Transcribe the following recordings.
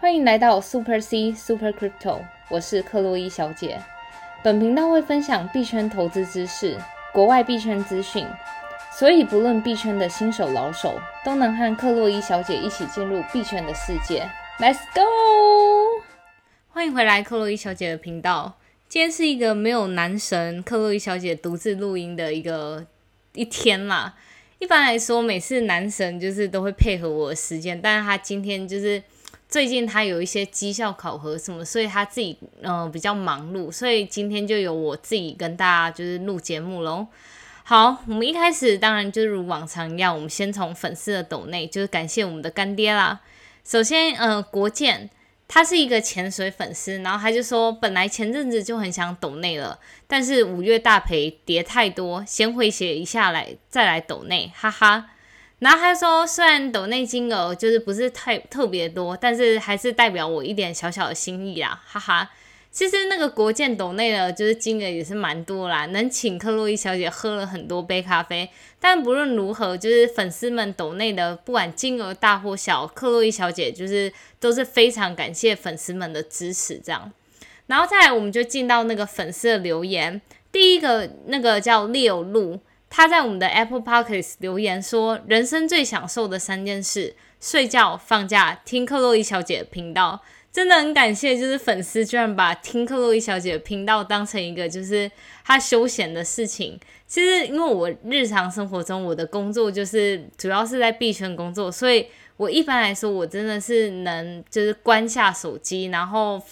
欢迎来到 Super C Super Crypto，我是克洛伊小姐。本频道会分享币圈投资知识、国外币圈资讯，所以不论币圈的新手老手，都能和克洛伊小姐一起进入币圈的世界。Let's go！欢迎回来克洛伊小姐的频道。今天是一个没有男神克洛伊小姐独自录音的一个一天啦。一般来说，每次男神就是都会配合我的时间，但是他今天就是最近他有一些绩效考核什么，所以他自己呃比较忙碌，所以今天就由我自己跟大家就是录节目喽。好，我们一开始当然就是如往常一样，我们先从粉丝的抖内，就是感谢我们的干爹啦。首先，呃，国建。他是一个潜水粉丝，然后他就说，本来前阵子就很想抖内了，但是五月大赔跌太多，先回血一下来，再来抖内，哈哈。然后他说，虽然抖内金额就是不是太特别多，但是还是代表我一点小小的心意啊，哈哈。其实那个国建斗内的，就是金额也是蛮多啦，能请克洛伊小姐喝了很多杯咖啡。但不论如何，就是粉丝们斗内的，不管金额大或小，克洛伊小姐就是都是非常感谢粉丝们的支持。这样，然后再来，我们就进到那个粉丝的留言。第一个那个叫六路，他在我们的 Apple Podcast 留言说：“人生最享受的三件事：睡觉、放假、听克洛伊小姐的频道。”真的很感谢，就是粉丝居然把听克洛伊小姐的频道当成一个就是她休闲的事情。其实因为我日常生活中我的工作就是主要是在币圈工作，所以我一般来说我真的是能就是关下手机，然后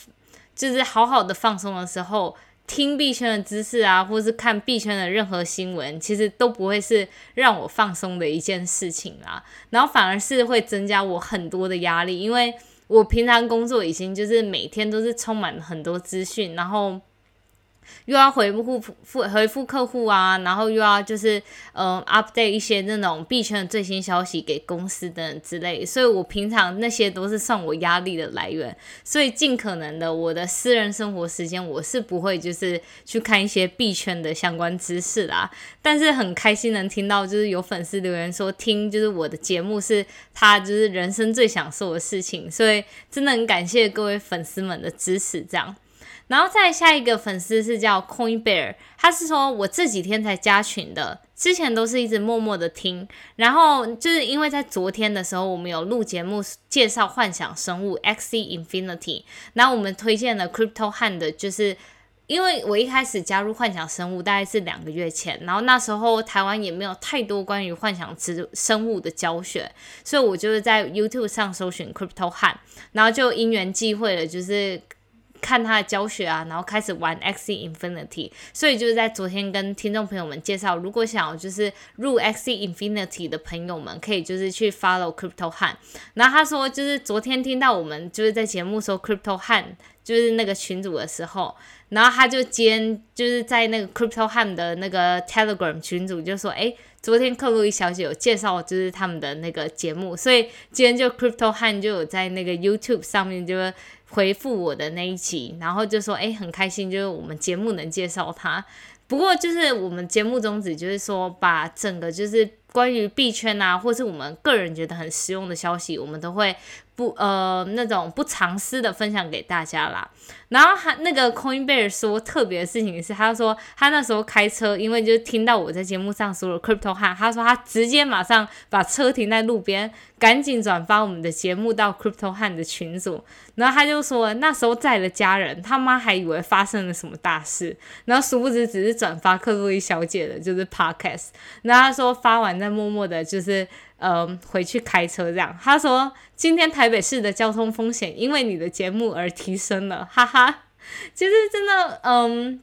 就是好好的放松的时候听币圈的知识啊，或是看币圈的任何新闻，其实都不会是让我放松的一件事情啊，然后反而是会增加我很多的压力，因为。我平常工作已经就是每天都是充满很多资讯，然后。又要回复复回复客户啊，然后又要就是嗯 update 一些那种币圈的最新消息给公司等之类，所以我平常那些都是算我压力的来源，所以尽可能的我的私人生活时间我是不会就是去看一些币圈的相关知识啦。但是很开心能听到就是有粉丝留言说听就是我的节目是他就是人生最享受的事情，所以真的很感谢各位粉丝们的支持，这样。然后再下一个粉丝是叫 Coin Bear，他是说我这几天才加群的，之前都是一直默默的听，然后就是因为在昨天的时候我们有录节目介绍幻想生物 X Infinity，然后我们推荐了 Crypto Hand，就是因为我一开始加入幻想生物大概是两个月前，然后那时候台湾也没有太多关于幻想之生物的教学，所以我就是在 YouTube 上搜寻 Crypto Han，然后就因缘际会了，就是。看他的教学啊，然后开始玩 X Infinity，所以就是在昨天跟听众朋友们介绍，如果想要就是入 X Infinity 的朋友们，可以就是去 follow Crypto Han。然后他说，就是昨天听到我们就是在节目说 Crypto Han 就是那个群主的时候，然后他就今就是在那个 Crypto Han 的那个 Telegram 群组就说，哎，昨天克洛伊小姐有介绍就是他们的那个节目，所以今天就 Crypto Han 就有在那个 YouTube 上面就。回复我的那一集，然后就说，哎，很开心，就是我们节目能介绍他。不过，就是我们节目宗旨，就是说，把整个就是关于币圈啊，或是我们个人觉得很实用的消息，我们都会。不呃那种不藏私的分享给大家啦，然后他那个 Coinbase 说特别的事情是，他说他那时候开车，因为就听到我在节目上说了 Crypto 汉，他说他直接马上把车停在路边，赶紧转发我们的节目到 Crypto 汉的群组，然后他就说那时候载了家人，他妈还以为发生了什么大事，然后殊不知只是转发克洛伊小姐的就是 Podcast，然后他说发完再默默的就是。呃，回去开车这样。他说，今天台北市的交通风险因为你的节目而提升了，哈哈。其实真的，嗯，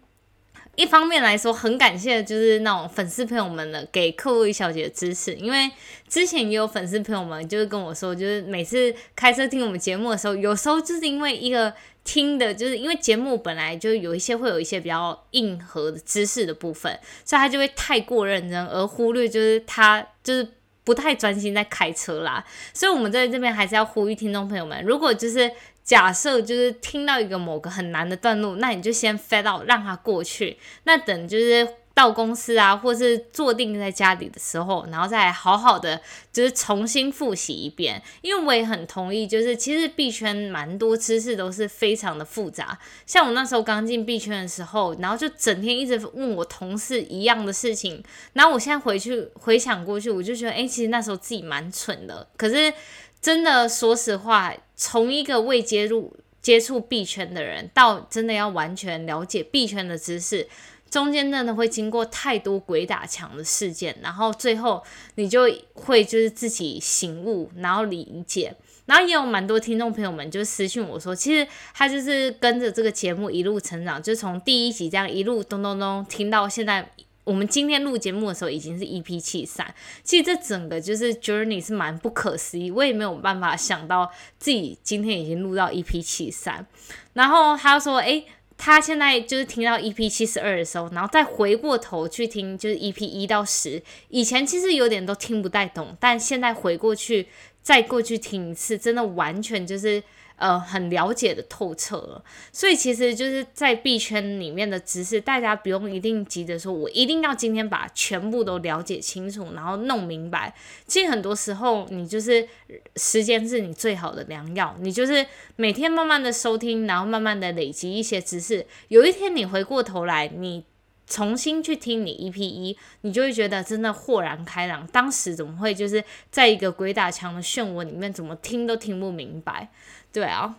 一方面来说很感谢，就是那种粉丝朋友们的给客户一小姐的支持。因为之前也有粉丝朋友们就是跟我说，就是每次开车听我们节目的时候，有时候就是因为一个听的，就是因为节目本来就有一些会有一些比较硬核的知识的部分，所以他就会太过认真而忽略，就是他就是。不太专心在开车啦，所以我们在这边还是要呼吁听众朋友们，如果就是假设就是听到一个某个很难的段落，那你就先 fade out 让它过去，那等就是到公司啊，或是坐定在家里的时候，然后再好好的就是重新复习一遍。因为我也很同意，就是其实币圈蛮多知识都是非常的复杂。像我那时候刚进币圈的时候，然后就整天一直问我同事一样的事情。然后我现在回去回想过去，我就觉得，哎，其实那时候自己蛮蠢的。可是真的说实话，从一个未接入接触币圈的人，到真的要完全了解币圈的知识。中间真的会经过太多鬼打墙的事件，然后最后你就会就是自己醒悟，然后理解，然后也有蛮多听众朋友们就私信我说，其实他就是跟着这个节目一路成长，就从第一集这样一路咚咚咚听到现在，我们今天录节目的时候已经是 EP 七三，其实这整个就是 journey 是蛮不可思议，我也没有办法想到自己今天已经录到 EP 七三，然后他说，哎。他现在就是听到 EP 七十二的时候，然后再回过头去听，就是 EP 一到十，以前其实有点都听不太懂，但现在回过去再过去听一次，真的完全就是。呃，很了解的透彻了，所以其实就是在币圈里面的知识，大家不用一定急着说，我一定要今天把全部都了解清楚，然后弄明白。其实很多时候，你就是时间是你最好的良药，你就是每天慢慢的收听，然后慢慢的累积一些知识，有一天你回过头来，你。重新去听你 EP 一，你就会觉得真的豁然开朗。当时怎么会就是在一个鬼打墙的漩涡里面，怎么听都听不明白？对啊，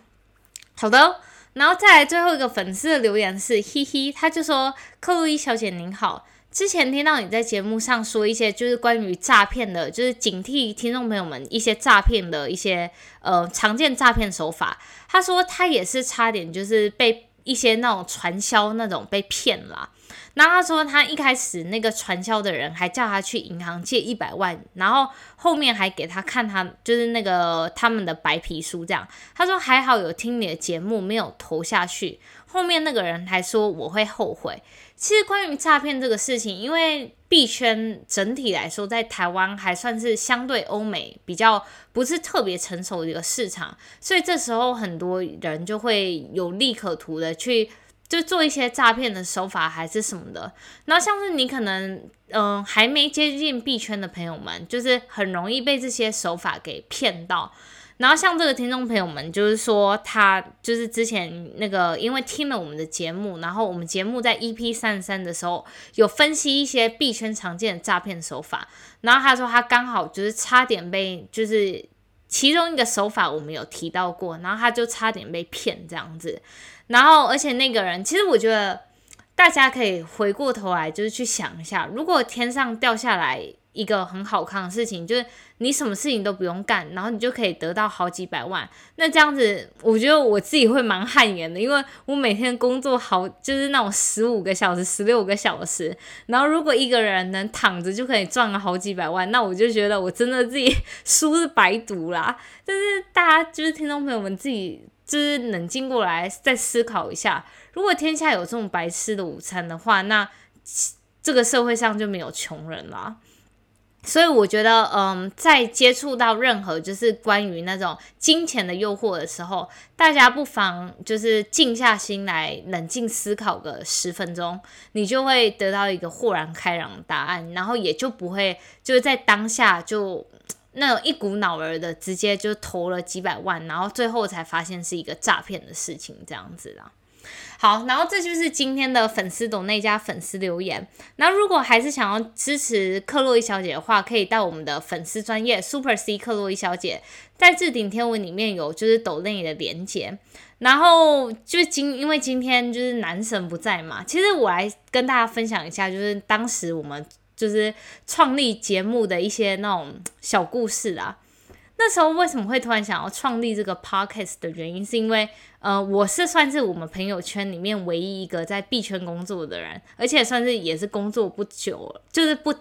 好的，然后再来最后一个粉丝的留言是嘿嘿，他就说：“克洛伊小姐您好，之前听到你在节目上说一些就是关于诈骗的，就是警惕听众朋友们一些诈骗的一些呃常见诈骗手法。他说他也是差点就是被一些那种传销那种被骗了。”那他说，他一开始那个传销的人还叫他去银行借一百万，然后后面还给他看他就是那个他们的白皮书，这样。他说还好有听你的节目，没有投下去。后面那个人还说我会后悔。其实关于诈骗这个事情，因为币圈整体来说在台湾还算是相对欧美比较不是特别成熟的一个市场，所以这时候很多人就会有利可图的去。就做一些诈骗的手法还是什么的，然后像是你可能嗯还没接近币圈的朋友们，就是很容易被这些手法给骗到。然后像这个听众朋友们，就是说他就是之前那个因为听了我们的节目，然后我们节目在 EP 三十三的时候有分析一些币圈常见的诈骗手法，然后他说他刚好就是差点被就是其中一个手法我们有提到过，然后他就差点被骗这样子。然后，而且那个人，其实我觉得大家可以回过头来，就是去想一下，如果天上掉下来一个很好看的事情，就是你什么事情都不用干，然后你就可以得到好几百万，那这样子，我觉得我自己会蛮汗颜的，因为我每天工作好，就是那种十五个小时、十六个小时，然后如果一个人能躺着就可以赚个好几百万，那我就觉得我真的自己书是白读啦。但是大家就是听众朋友们自己。就是冷静过来，再思考一下，如果天下有这种白吃的午餐的话，那这个社会上就没有穷人了。所以我觉得，嗯，在接触到任何就是关于那种金钱的诱惑的时候，大家不妨就是静下心来，冷静思考个十分钟，你就会得到一个豁然开朗的答案，然后也就不会就是在当下就。那种一股脑儿的直接就投了几百万，然后最后才发现是一个诈骗的事情，这样子啦。好，然后这就是今天的粉丝懂那家粉丝留言。那如果还是想要支持克洛伊小姐的话，可以到我们的粉丝专业 Super C 克洛伊小姐，在置顶天文里面有就是抖内的连接。然后就今因为今天就是男神不在嘛，其实我来跟大家分享一下，就是当时我们。就是创立节目的一些那种小故事啊。那时候为什么会突然想要创立这个 podcast 的原因，是因为呃，我是算是我们朋友圈里面唯一一个在币圈工作的人，而且算是也是工作不久，就是不。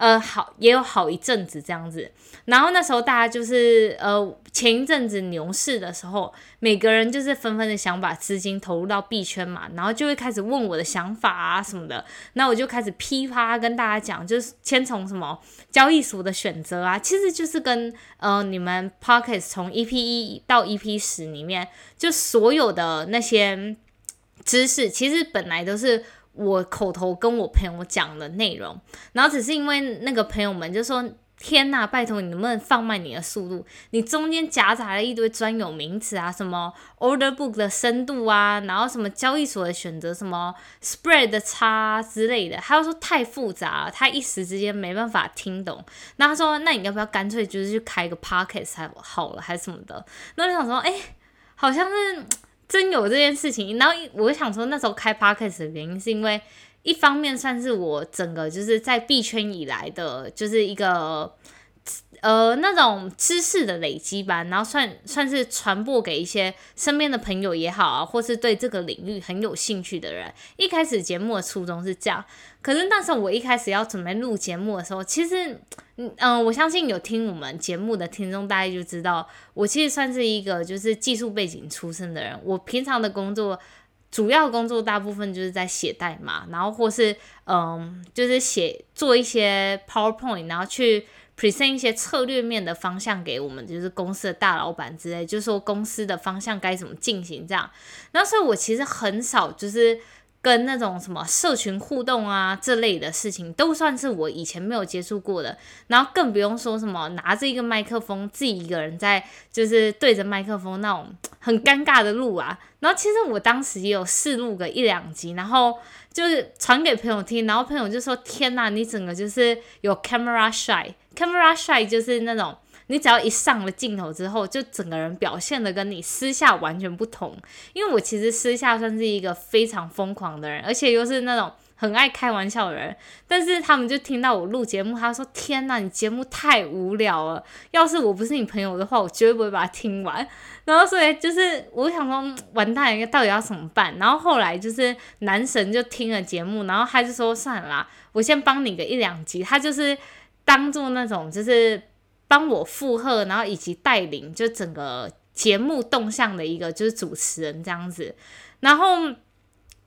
呃，好，也有好一阵子这样子，然后那时候大家就是呃，前一阵子牛市的时候，每个人就是纷纷的想把资金投入到币圈嘛，然后就会开始问我的想法啊什么的，那我就开始噼啪跟大家讲，就是先从什么交易所的选择啊，其实就是跟呃你们 p o c k e t 从 EP 一到 EP 十里面，就所有的那些知识，其实本来都是。我口头跟我朋友讲的内容，然后只是因为那个朋友们就说。天呐，拜托你能不能放慢你的速度？你中间夹杂了一堆专有名词啊，什么 order book 的深度啊，然后什么交易所的选择，什么 spread 的差之类的，他又说太复杂了，他一时之间没办法听懂。那他说，那你要不要干脆就是去开个 pocket 才好了，还是什么的？那我想说，哎，好像是真有这件事情。然后我想说，那时候开 pocket 的原因是因为。一方面算是我整个就是在币圈以来的，就是一个呃那种知识的累积吧，然后算算是传播给一些身边的朋友也好啊，或是对这个领域很有兴趣的人。一开始节目的初衷是这样，可是那时候我一开始要准备录节目的时候，其实嗯，我相信有听我们节目的听众大概就知道，我其实算是一个就是技术背景出身的人，我平常的工作。主要工作大部分就是在写代码，然后或是嗯，就是写做一些 PowerPoint，然后去 present 一些策略面的方向给我们，就是公司的大老板之类，就说公司的方向该怎么进行这样。那所以我其实很少就是。跟那种什么社群互动啊这类的事情，都算是我以前没有接触过的。然后更不用说什么拿着一个麦克风，自己一个人在就是对着麦克风那种很尴尬的录啊。然后其实我当时也有试录个一两集，然后就是传给朋友听，然后朋友就说：“天呐，你整个就是有 camera shy camera shy 就是那种。”你只要一上了镜头之后，就整个人表现的跟你私下完全不同。因为我其实私下算是一个非常疯狂的人，而且又是那种很爱开玩笑的人。但是他们就听到我录节目，他说：“天呐，你节目太无聊了！要是我不是你朋友的话，我绝对不会把它听完。”然后所以就是我想说，完蛋，到底要怎么办？然后后来就是男神就听了节目，然后他就说：“算了啦，我先帮你个一两集。”他就是当做那种就是。帮我附和，然后以及带领就整个节目动向的一个就是主持人这样子，然后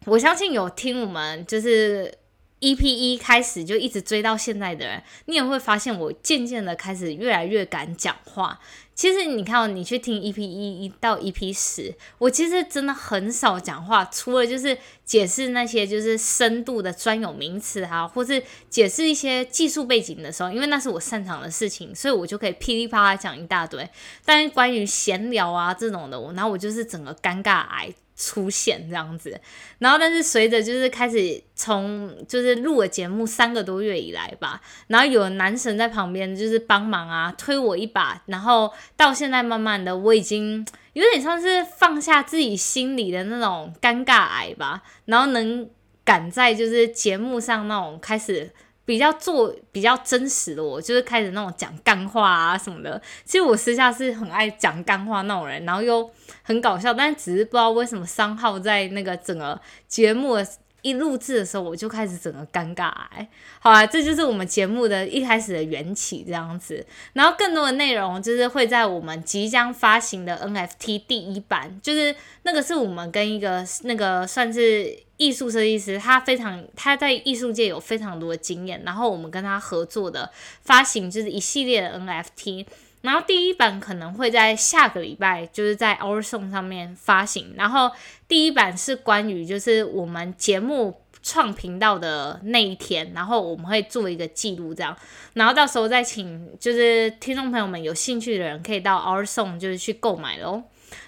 我相信有听我们就是 EP 一开始就一直追到现在的人，你也会发现我渐渐的开始越来越敢讲话。其实你看，你去听 EP 一一到 EP 十，我其实真的很少讲话，除了就是解释那些就是深度的专有名词啊，或是解释一些技术背景的时候，因为那是我擅长的事情，所以我就可以噼里啪啦讲一大堆。但是关于闲聊啊这种的，我那我就是整个尴尬癌。出现这样子，然后但是随着就是开始从就是录了节目三个多月以来吧，然后有男神在旁边就是帮忙啊，推我一把，然后到现在慢慢的我已经有点像是放下自己心里的那种尴尬癌吧，然后能赶在就是节目上那种开始。比较做比较真实的我，就是开始那种讲干话啊什么的。其实我私下是很爱讲干话那种人，然后又很搞笑，但只是不知道为什么三号在那个整个节目的。一录制的时候，我就开始整个尴尬哎，好啊，这就是我们节目的一开始的缘起这样子。然后更多的内容就是会在我们即将发行的 NFT 第一版，就是那个是我们跟一个那个算是艺术设计师，他非常他在艺术界有非常多的经验，然后我们跟他合作的发行就是一系列的 NFT。然后第一版可能会在下个礼拜，就是在 Our Song 上面发行。然后第一版是关于就是我们节目创频道的那一天，然后我们会做一个记录这样。然后到时候再请就是听众朋友们有兴趣的人可以到 Our Song 就是去购买喽。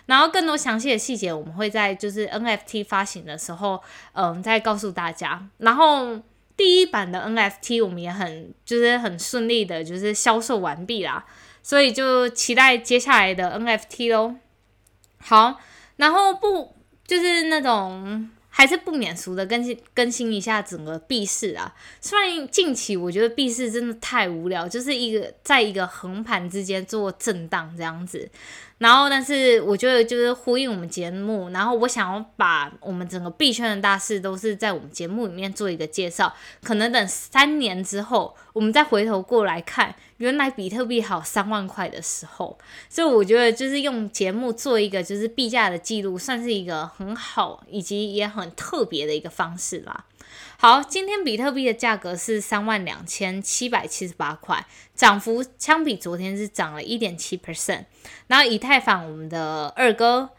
然后更多详细的细节我们会在就是 NFT 发行的时候，嗯，再告诉大家。然后第一版的 NFT 我们也很就是很顺利的，就是销售完毕啦。所以就期待接下来的 NFT 喽。好，然后不就是那种还是不免俗的更新更新一下整个币市啊。虽然近期我觉得币市真的太无聊，就是一个在一个横盘之间做震荡这样子。然后，但是我觉得就是呼应我们节目，然后我想要把我们整个币圈的大事都是在我们节目里面做一个介绍。可能等三年之后，我们再回头过来看，原来比特币好三万块的时候，所以我觉得就是用节目做一个就是币价的记录，算是一个很好以及也很特别的一个方式啦。好，今天比特币的价格是三万两千七百七十八块，涨幅相比昨天是涨了一点七 percent。然后以太坊，我们的二哥，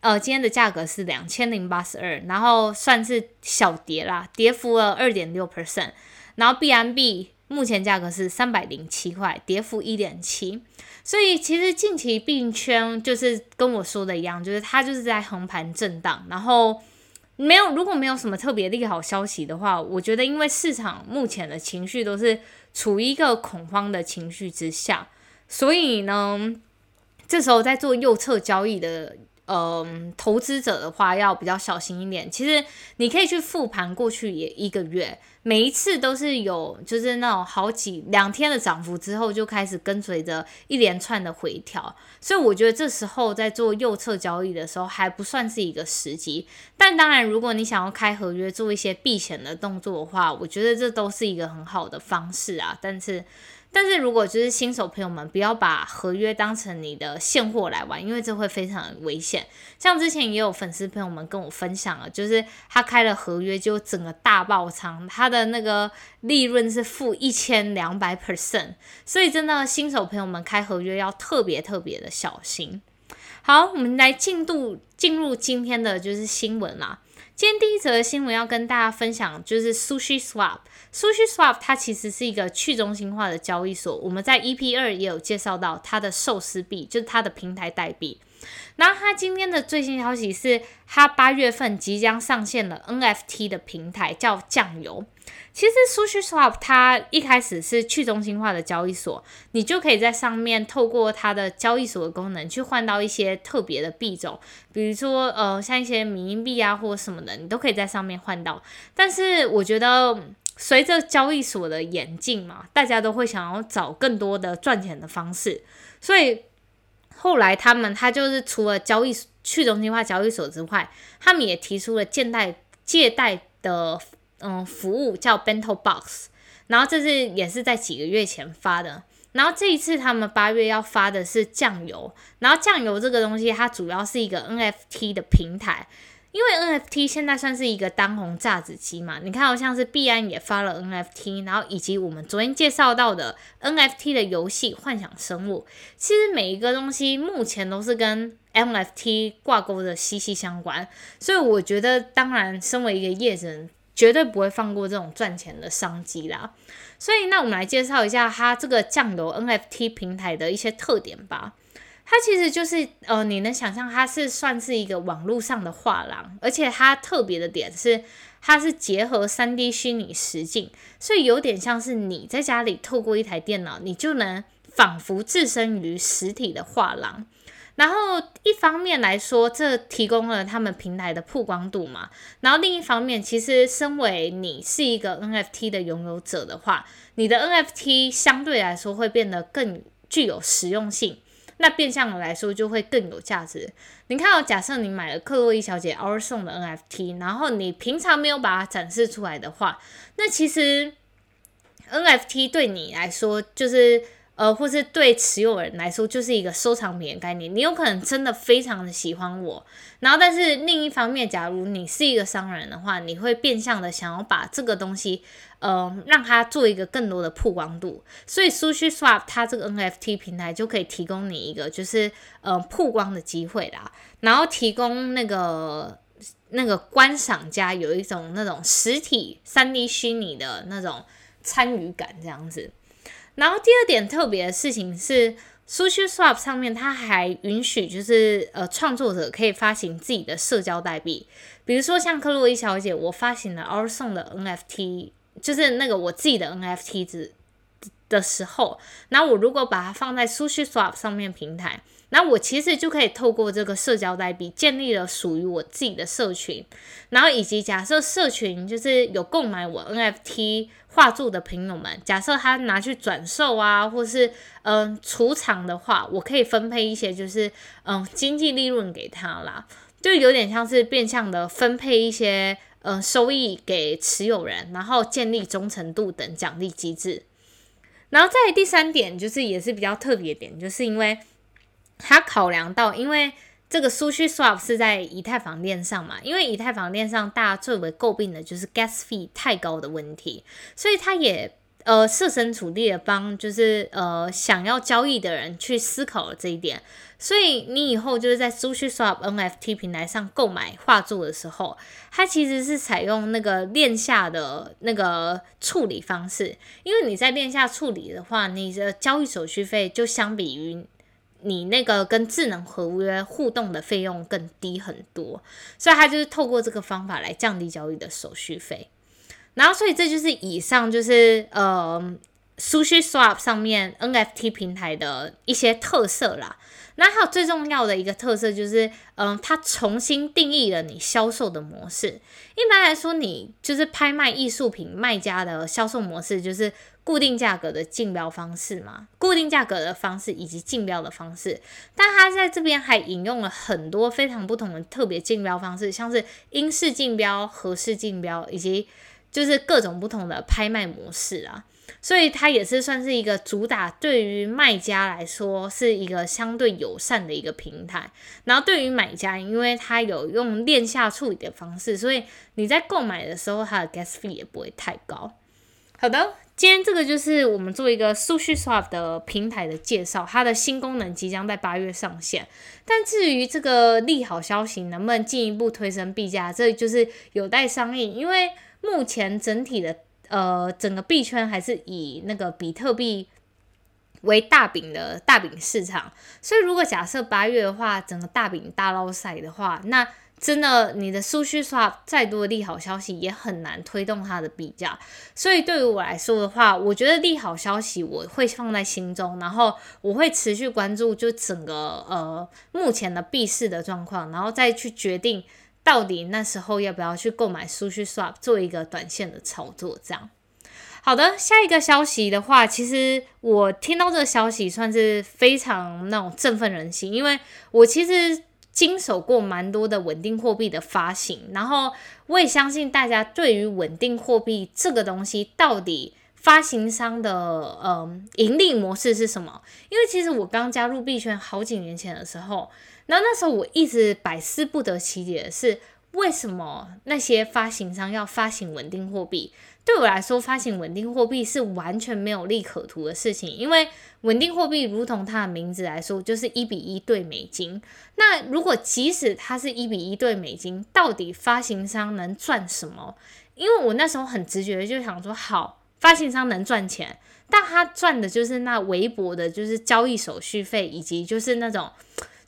呃，今天的价格是两千零八十二，然后算是小跌啦，跌幅了二点六 percent。然后 B M B 目前价格是三百零七块，跌幅一点七。所以其实近期币圈就是跟我说的一样，就是它就是在横盘震荡，然后没有如果没有什么特别利好消息的话，我觉得因为市场目前的情绪都是处于一个恐慌的情绪之下，所以呢，这时候在做右侧交易的。嗯，投资者的话要比较小心一点。其实你可以去复盘过去也一个月，每一次都是有就是那种好几两天的涨幅之后，就开始跟随着一连串的回调。所以我觉得这时候在做右侧交易的时候还不算是一个时机。但当然，如果你想要开合约做一些避险的动作的话，我觉得这都是一个很好的方式啊。但是。但是如果就是新手朋友们，不要把合约当成你的现货来玩，因为这会非常危险。像之前也有粉丝朋友们跟我分享了，就是他开了合约就整个大爆仓，他的那个利润是负一千两百 percent。所以真的新手朋友们开合约要特别特别的小心。好，我们来进度进入今天的就是新闻啦。今天第一则新闻要跟大家分享，就是 Sushi Swap。Sushi Swap 它其实是一个去中心化的交易所。我们在 EP 二也有介绍到它的寿司币，就是它的平台代币。然后它今天的最新消息是，它八月份即将上线了 NFT 的平台，叫酱油。其实 Sushub 它一开始是去中心化的交易所，你就可以在上面透过它的交易所的功能去换到一些特别的币种，比如说呃像一些民营币啊或什么的，你都可以在上面换到。但是我觉得随着交易所的演进嘛，大家都会想要找更多的赚钱的方式，所以后来他们他就是除了交易去中心化交易所之外，他们也提出了借贷借贷的。嗯，服务叫 Bento Box，然后这是也是在几个月前发的，然后这一次他们八月要发的是酱油，然后酱油这个东西它主要是一个 NFT 的平台，因为 NFT 现在算是一个当红炸子机嘛，你看好像是币安也发了 NFT，然后以及我们昨天介绍到的 NFT 的游戏幻想生物，其实每一个东西目前都是跟 NFT 挂钩的息息相关，所以我觉得当然身为一个业者。绝对不会放过这种赚钱的商机啦，所以那我们来介绍一下它这个酱油 NFT 平台的一些特点吧。它其实就是呃，你能想象它是算是一个网络上的画廊，而且它特别的点是它是结合三 D 虚拟实境，所以有点像是你在家里透过一台电脑，你就能仿佛置身于实体的画廊。然后一方面来说，这提供了他们平台的曝光度嘛。然后另一方面，其实身为你是一个 NFT 的拥有者的话，你的 NFT 相对来说会变得更具有实用性。那变相的来说，就会更有价值。你看，哦，假设你买了克洛伊小姐 Our 送的 NFT，然后你平常没有把它展示出来的话，那其实 NFT 对你来说就是。呃，或是对持有人来说，就是一个收藏品的概念。你有可能真的非常的喜欢我，然后，但是另一方面，假如你是一个商人的话，你会变相的想要把这个东西，呃，让它做一个更多的曝光度。所以，Sushi Swap 它这个 NFT 平台就可以提供你一个就是呃曝光的机会啦，然后提供那个那个观赏家有一种那种实体三 D 虚拟的那种参与感，这样子。然后第二点特别的事情是，Sushi Swap 上面它还允许就是呃创作者可以发行自己的社交代币，比如说像克洛伊小姐，我发行了 Our Song 的 NFT，就是那个我自己的 NFT 之的时候，那我如果把它放在 Sushi Swap 上面平台。那我其实就可以透过这个社交代币建立了属于我自己的社群，然后以及假设社群就是有购买我 NFT 画作的朋友们，假设他拿去转售啊，或是嗯储藏的话，我可以分配一些就是嗯经济利润给他啦，就有点像是变相的分配一些嗯收益给持有人，然后建立忠诚度等奖励机制。然后再第三点就是也是比较特别点，就是因为。他考量到，因为这个 Sushi Swap 是在以太坊链上嘛，因为以太坊链上大家最为诟病的就是 Gas Fee 太高的问题，所以他也呃设身处地的帮，就是呃想要交易的人去思考了这一点。所以你以后就是在 SushiSwap NFT 平台上购买画作的时候，它其实是采用那个链下的那个处理方式。因为你在链下处理的话，你的交易手续费就相比于你那个跟智能合约互动的费用更低很多。所以它就是透过这个方法来降低交易的手续费。然后，所以这就是以上就是呃 SushiSwap 上面 NFT 平台的一些特色啦。那还有最重要的一个特色就是，嗯，它重新定义了你销售的模式。一般来说，你就是拍卖艺术品卖家的销售模式，就是固定价格的竞标方式嘛，固定价格的方式以及竞标的方式。但它在这边还引用了很多非常不同的特别竞标方式，像是英式竞标、合式竞标，以及就是各种不同的拍卖模式啊。所以它也是算是一个主打，对于卖家来说是一个相对友善的一个平台。然后对于买家，因为它有用链下处理的方式，所以你在购买的时候，它的 gas fee 也不会太高。好的，今天这个就是我们做一个 Sushi Swap 的平台的介绍，它的新功能即将在八月上线。但至于这个利好消息能不能进一步推升币价，这就是有待商议。因为目前整体的。呃，整个币圈还是以那个比特币为大饼的大饼市场，所以如果假设八月的话，整个大饼大捞赛的话，那真的你的数据刷再多的利好消息也很难推动它的币价。所以对于我来说的话，我觉得利好消息我会放在心中，然后我会持续关注就整个呃目前的币市的状况，然后再去决定。到底那时候要不要去购买 Sushi Swap 做一个短线的操作？这样好的，下一个消息的话，其实我听到这个消息算是非常那种振奋人心，因为我其实经手过蛮多的稳定货币的发行，然后我也相信大家对于稳定货币这个东西到底发行商的嗯盈利模式是什么？因为其实我刚加入币圈好几年前的时候。然后那时候我一直百思不得其解的是，为什么那些发行商要发行稳定货币？对我来说，发行稳定货币是完全没有利可图的事情，因为稳定货币如同它的名字来说，就是一比一对美金。那如果即使它是一比一对美金，到底发行商能赚什么？因为我那时候很直觉就想说，好，发行商能赚钱，但他赚的就是那微薄的，就是交易手续费以及就是那种。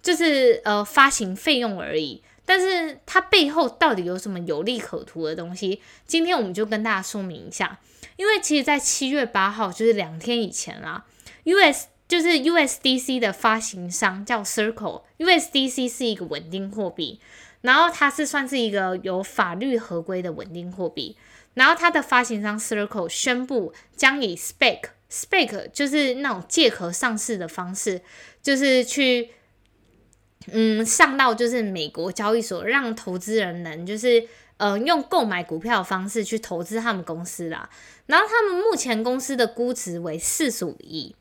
就是呃发行费用而已，但是它背后到底有什么有利可图的东西？今天我们就跟大家说明一下。因为其实，在七月八号，就是两天以前啦，US 就是 USDC 的发行商叫 Circle，USDC 是一个稳定货币，然后它是算是一个有法律合规的稳定货币，然后它的发行商 Circle 宣布将以 Spec，Spec 就是那种借壳上市的方式，就是去。嗯，上到就是美国交易所，让投资人能就是呃用购买股票的方式去投资他们公司啦。然后他们目前公司的估值为四十五亿，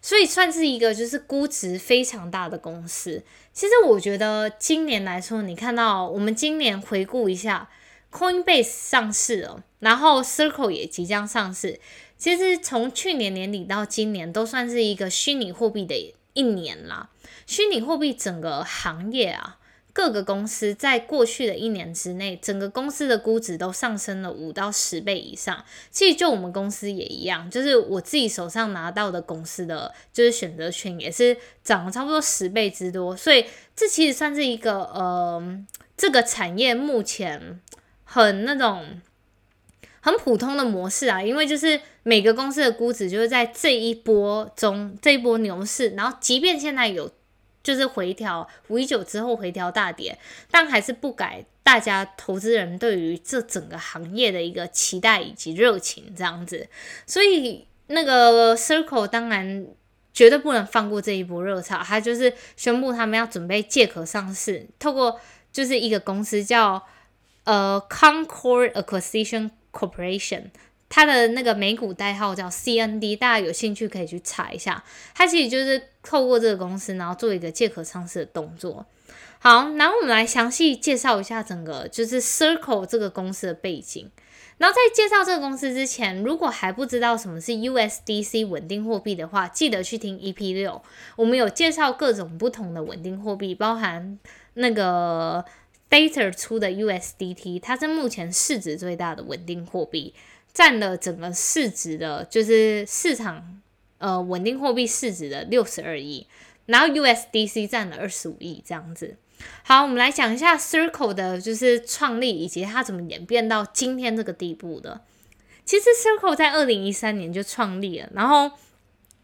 所以算是一个就是估值非常大的公司。其实我觉得今年来说，你看到我们今年回顾一下，Coinbase 上市了，然后 Circle 也即将上市。其实从去年年底到今年，都算是一个虚拟货币的一年啦。虚拟货币整个行业啊，各个公司在过去的一年之内，整个公司的估值都上升了五到十倍以上。其实就我们公司也一样，就是我自己手上拿到的公司的就是选择权也是涨了差不多十倍之多。所以这其实算是一个呃，这个产业目前很那种很普通的模式啊，因为就是每个公司的估值就是在这一波中这一波牛市，然后即便现在有。就是回调五一九之后回调大跌，但还是不改大家投资人对于这整个行业的一个期待以及热情这样子，所以那个 Circle 当然绝对不能放过这一波热潮，他就是宣布他们要准备借壳上市，透过就是一个公司叫呃 Concord Acquisition Corporation。它的那个美股代号叫 CND，大家有兴趣可以去查一下。它其实就是透过这个公司，然后做一个借壳上市的动作。好，然后我们来详细介绍一下整个就是 Circle 这个公司的背景。然后在介绍这个公司之前，如果还不知道什么是 USDC 稳定货币的话，记得去听 EP 六，我们有介绍各种不同的稳定货币，包含那个 Data 出的 USDT，它是目前市值最大的稳定货币，占了整个市值的，就是市场呃稳定货币市值的六十二亿，然后 USDC 占了二十五亿这样子。好，我们来讲一下 Circle 的，就是创立以及它怎么演变到今天这个地步的。其实 Circle 在二零一三年就创立了，然后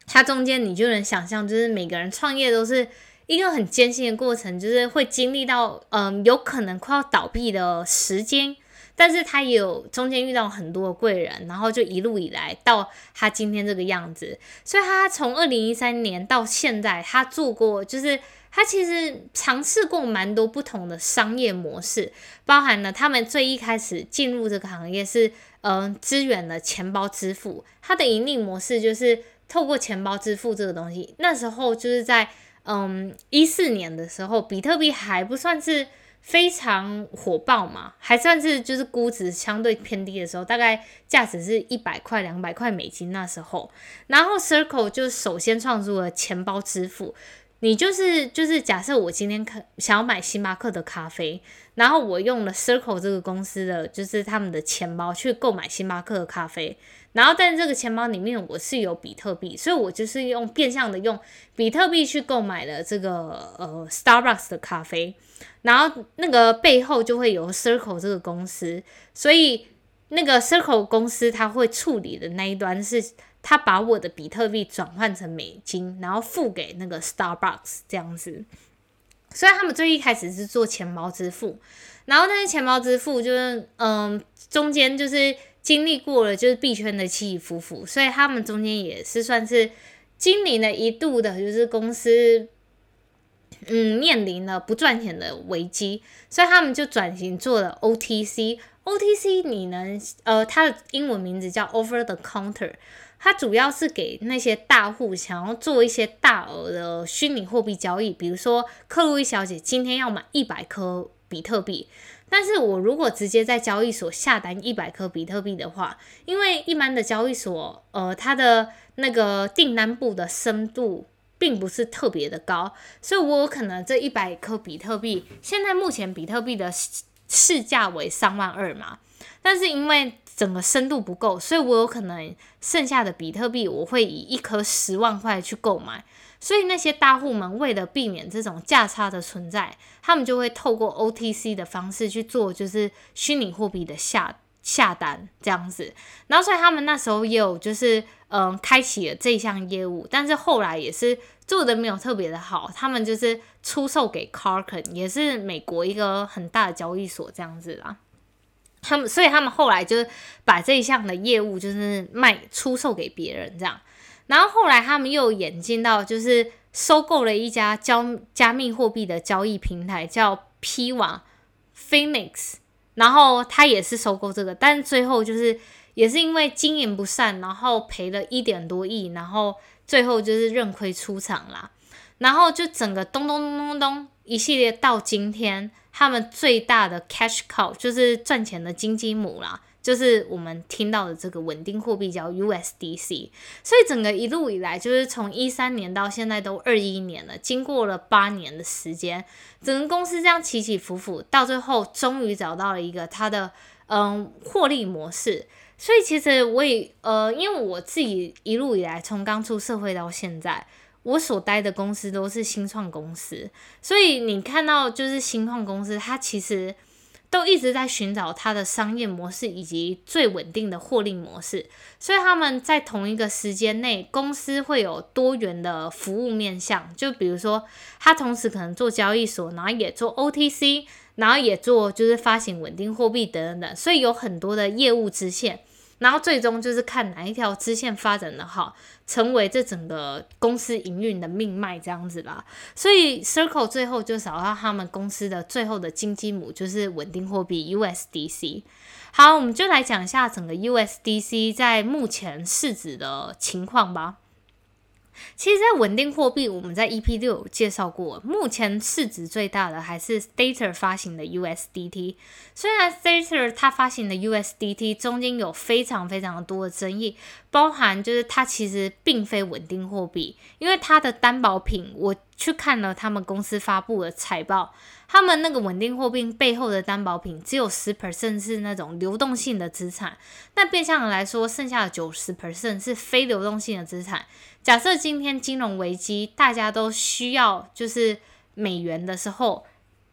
它中间你就能想象，就是每个人创业都是一个很艰辛的过程，就是会经历到嗯有可能快要倒闭的时间。但是他也有中间遇到很多贵人，然后就一路以来到他今天这个样子。所以他从二零一三年到现在，他做过就是他其实尝试过蛮多不同的商业模式，包含了他们最一开始进入这个行业是嗯支援了钱包支付，他的盈利模式就是透过钱包支付这个东西。那时候就是在嗯一四年的时候，比特币还不算是。非常火爆嘛，还算是就是估值相对偏低的时候，大概价值是一百块、两百块美金那时候。然后 Circle 就首先创出了钱包支付，你就是就是假设我今天可想要买星巴克的咖啡，然后我用了 Circle 这个公司的就是他们的钱包去购买星巴克的咖啡，然后但这个钱包里面我是有比特币，所以我就是用变相的用比特币去购买了这个呃 Starbucks 的咖啡。然后那个背后就会有 Circle 这个公司，所以那个 Circle 公司它会处理的那一端是，它把我的比特币转换成美金，然后付给那个 Starbucks 这样子。所以他们最一开始是做钱包支付，然后那些钱包支付就是嗯，中间就是经历过了就是币圈的起起伏伏，所以他们中间也是算是经历了一度的，就是公司。嗯，面临了不赚钱的危机，所以他们就转型做了 OTC。OTC 你能呃，它的英文名字叫 Over the Counter，它主要是给那些大户想要做一些大额的虚拟货币交易，比如说克洛伊小姐今天要买一百颗比特币，但是我如果直接在交易所下单一百颗比特币的话，因为一般的交易所呃，它的那个订单部的深度。并不是特别的高，所以我有可能这一百颗比特币，现在目前比特币的市价为三万二嘛，但是因为整个深度不够，所以我有可能剩下的比特币我会以一颗十万块去购买，所以那些大户们为了避免这种价差的存在，他们就会透过 OTC 的方式去做，就是虚拟货币的下下单这样子，然后所以他们那时候也有就是。嗯，开启了这项业务，但是后来也是做的没有特别的好。他们就是出售给 Carken，也是美国一个很大的交易所这样子啦。他们所以他们后来就是把这一项的业务就是卖出售给别人这样。然后后来他们又演进到就是收购了一家交加密货币的交易平台叫 P 网 Phoenix，然后他也是收购这个，但最后就是。也是因为经营不善，然后赔了一点多亿，然后最后就是认亏出场啦。然后就整个咚咚咚咚咚一系列到今天，他们最大的 cash cow 就是赚钱的金鸡母啦，就是我们听到的这个稳定货币叫 USDC。所以整个一路以来，就是从一三年到现在都二一年了，经过了八年的时间，整个公司这样起起伏伏，到最后终于找到了一个它的嗯获利模式。所以其实我也呃，因为我自己一路以来从刚出社会到现在，我所待的公司都是新创公司，所以你看到就是新创公司，它其实都一直在寻找它的商业模式以及最稳定的获利模式，所以他们在同一个时间内，公司会有多元的服务面向，就比如说，他同时可能做交易所，然后也做 OTC。然后也做就是发行稳定货币等等等，所以有很多的业务支线，然后最终就是看哪一条支线发展的好，成为这整个公司营运的命脉这样子啦。所以 Circle 最后就找到他们公司的最后的金鸡母就是稳定货币 USDC。好，我们就来讲一下整个 USDC 在目前市值的情况吧。其实，在稳定货币，我们在 EP 六有介绍过，目前市值最大的还是 Stater 发行的 USDT。虽然 Stater 它发行的 USDT 中间有非常非常多的争议，包含就是它其实并非稳定货币，因为它的担保品，我去看了他们公司发布的财报。他们那个稳定货币背后的担保品只有十 percent 是那种流动性的资产，那变相的来说，剩下的九十 percent 是非流动性的资产。假设今天金融危机，大家都需要就是美元的时候，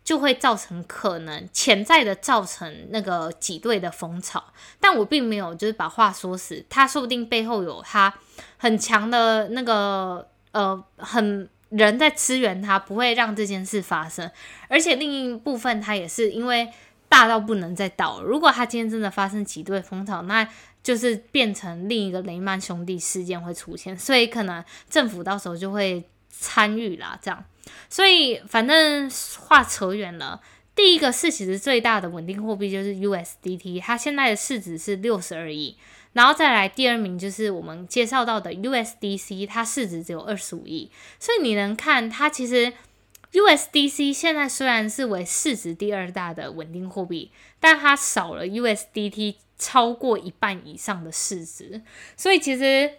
就会造成可能潜在的造成那个挤兑的风潮。但我并没有就是把话说死，他说不定背后有他很强的那个呃很。人在支援他，不会让这件事发生。而且另一部分，他也是因为大到不能再倒。如果他今天真的发生挤兑风潮，那就是变成另一个雷曼兄弟事件会出现，所以可能政府到时候就会参与啦。这样，所以反正话扯远了。第一个是其实最大的稳定货币就是 USDT，它现在的市值是六十二亿。然后再来第二名就是我们介绍到的 USDC，它市值只有二十五亿，所以你能看它其实 USDC 现在虽然是为市值第二大的稳定货币，但它少了 USDT 超过一半以上的市值，所以其实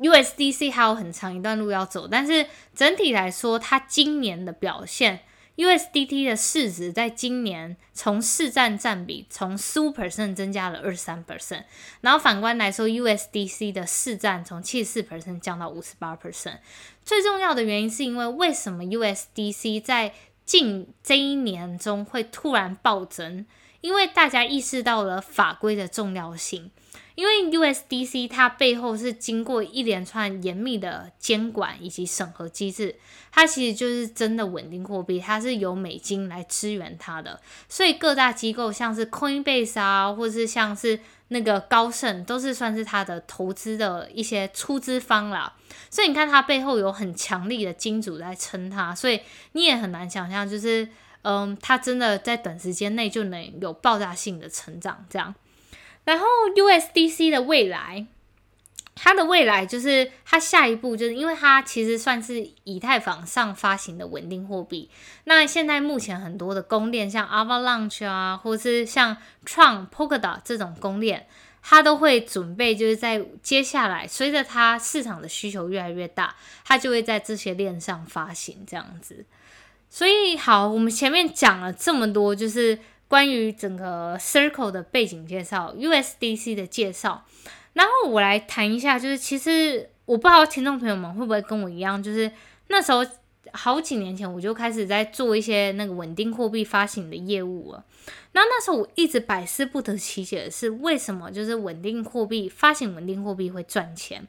USDC 还有很长一段路要走，但是整体来说，它今年的表现。USDT 的市值在今年从市占占比从十五 percent 增加了二十三 percent，然后反观来说，USDC 的市占从七十四 percent 降到五十八 percent。最重要的原因是因为为什么 USDC 在近这一年中会突然暴增？因为大家意识到了法规的重要性。因为 USDC 它背后是经过一连串严密的监管以及审核机制，它其实就是真的稳定货币，它是由美金来支援它的，所以各大机构像是 Coinbase 啊，或是像是那个高盛，都是算是它的投资的一些出资方啦。所以你看它背后有很强力的金主在撑它，所以你也很难想象，就是嗯，它真的在短时间内就能有爆炸性的成长这样。然后 USDC 的未来，它的未来就是它下一步，就是因为它其实算是以太坊上发行的稳定货币。那现在目前很多的公链，像 Avalanche 啊，或是像 Tron、Polkadot 这种公链，它都会准备就是在接下来，随着它市场的需求越来越大，它就会在这些链上发行这样子。所以好，我们前面讲了这么多，就是。关于整个 Circle 的背景介绍，USDC 的介绍，然后我来谈一下，就是其实我不知道听众朋友们会不会跟我一样，就是那时候好几年前我就开始在做一些那个稳定货币发行的业务了。那那时候我一直百思不得其解的是，为什么就是稳定货币发行稳定货币会赚钱？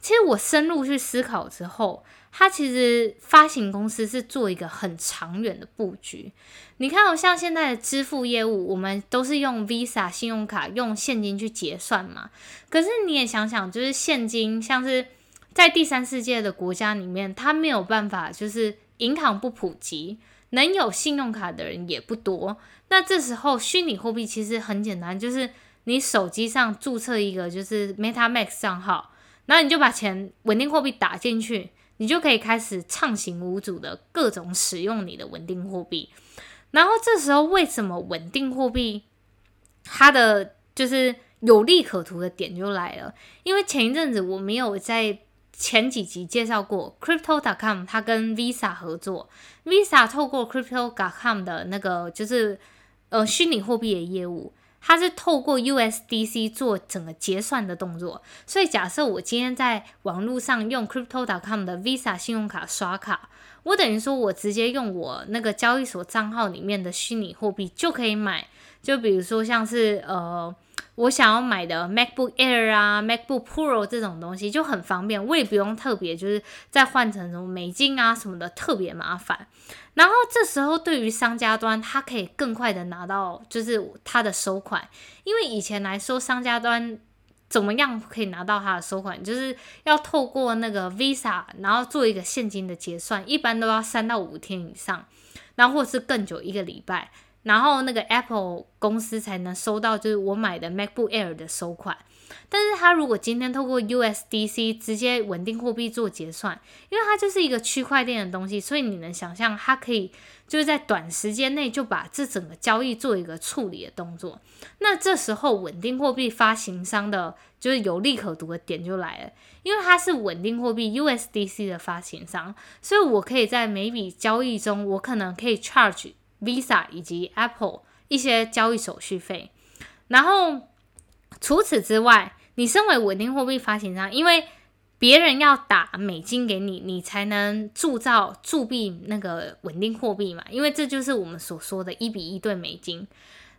其实我深入去思考之后。它其实发行公司是做一个很长远的布局。你看，像现在的支付业务，我们都是用 Visa 信用卡、用现金去结算嘛。可是你也想想，就是现金，像是在第三世界的国家里面，它没有办法，就是银行不普及，能有信用卡的人也不多。那这时候，虚拟货币其实很简单，就是你手机上注册一个就是 MetaMask 账号，然后你就把钱稳定货币打进去。你就可以开始畅行无阻的各种使用你的稳定货币，然后这时候为什么稳定货币它的就是有利可图的点就来了？因为前一阵子我没有在前几集介绍过，Crypto.com 它跟 Visa 合作，Visa 透过 Crypto.com 的那个就是呃虚拟货币的业务。它是透过 USDC 做整个结算的动作，所以假设我今天在网络上用 Crypto.com 的 Visa 信用卡刷卡，我等于说我直接用我那个交易所账号里面的虚拟货币就可以买，就比如说像是呃。我想要买的 MacBook Air 啊，MacBook Pro 这种东西就很方便，我也不用特别就是再换成什么美金啊什么的，特别麻烦。然后这时候对于商家端，它可以更快的拿到就是他的收款，因为以前来说商家端怎么样可以拿到他的收款，就是要透过那个 Visa，然后做一个现金的结算，一般都要三到五天以上，然后或是更久一个礼拜。然后那个 Apple 公司才能收到就是我买的 MacBook Air 的收款。但是它如果今天透过 USDC 直接稳定货币做结算，因为它就是一个区块链的东西，所以你能想象它可以就是在短时间内就把这整个交易做一个处理的动作。那这时候稳定货币发行商的就是有利可图的点就来了，因为它是稳定货币 USDC 的发行商，所以我可以在每笔交易中，我可能可以 charge Visa 以及 Apple 一些交易手续费，然后。除此之外，你身为稳定货币发行商，因为别人要打美金给你，你才能铸造铸币那个稳定货币嘛。因为这就是我们所说的一比一对美金。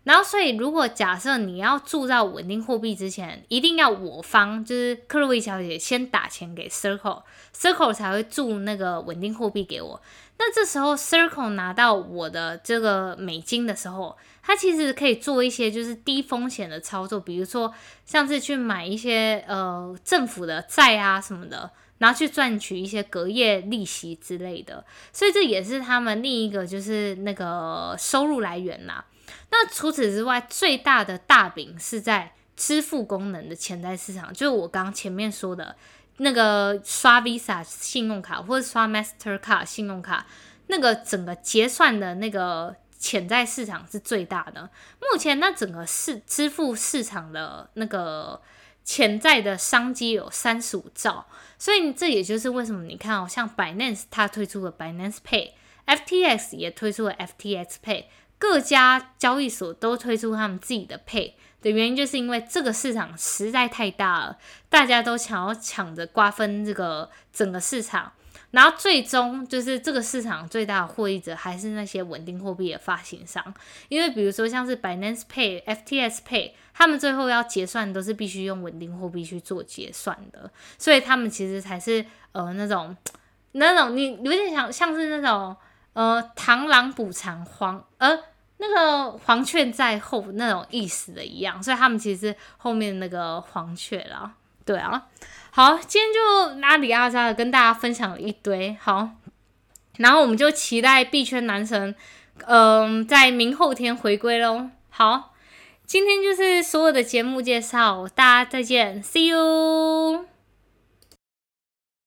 然后，所以如果假设你要铸造稳定货币之前，一定要我方就是克洛伊小姐先打钱给 Circle，Circle 才会铸那个稳定货币给我。那这时候 Circle 拿到我的这个美金的时候，它其实可以做一些就是低风险的操作，比如说像是去买一些呃政府的债啊什么的，然后去赚取一些隔夜利息之类的，所以这也是他们另一个就是那个收入来源啦。那除此之外，最大的大饼是在支付功能的潜在市场，就是我刚前面说的那个刷 Visa 信用卡或者刷 Mastercard 信用卡，那个整个结算的那个。潜在市场是最大的，目前那整个市支付市场的那个潜在的商机有三十五兆，所以这也就是为什么你看哦，像 Binance 它推出了 Binance Pay，FTX 也推出了 FTX Pay，各家交易所都推出他们自己的 Pay 的原因，就是因为这个市场实在太大了，大家都想要抢着瓜分这个整个市场。然后最终就是这个市场最大的获益者还是那些稳定货币的发行商，因为比如说像是 Binance Pay、FTS Pay，他们最后要结算都是必须用稳定货币去做结算的，所以他们其实才是呃那种那种你有点像像是那种呃螳螂捕蝉黄呃那个黄雀在后那种意思的一样，所以他们其实后面那个黄雀啦，对啊。好，今天就拉里阿扎的跟大家分享了一堆。好，然后我们就期待币圈男神，嗯，在明后天回归喽。好，今天就是所有的节目介绍，大家再见，See you。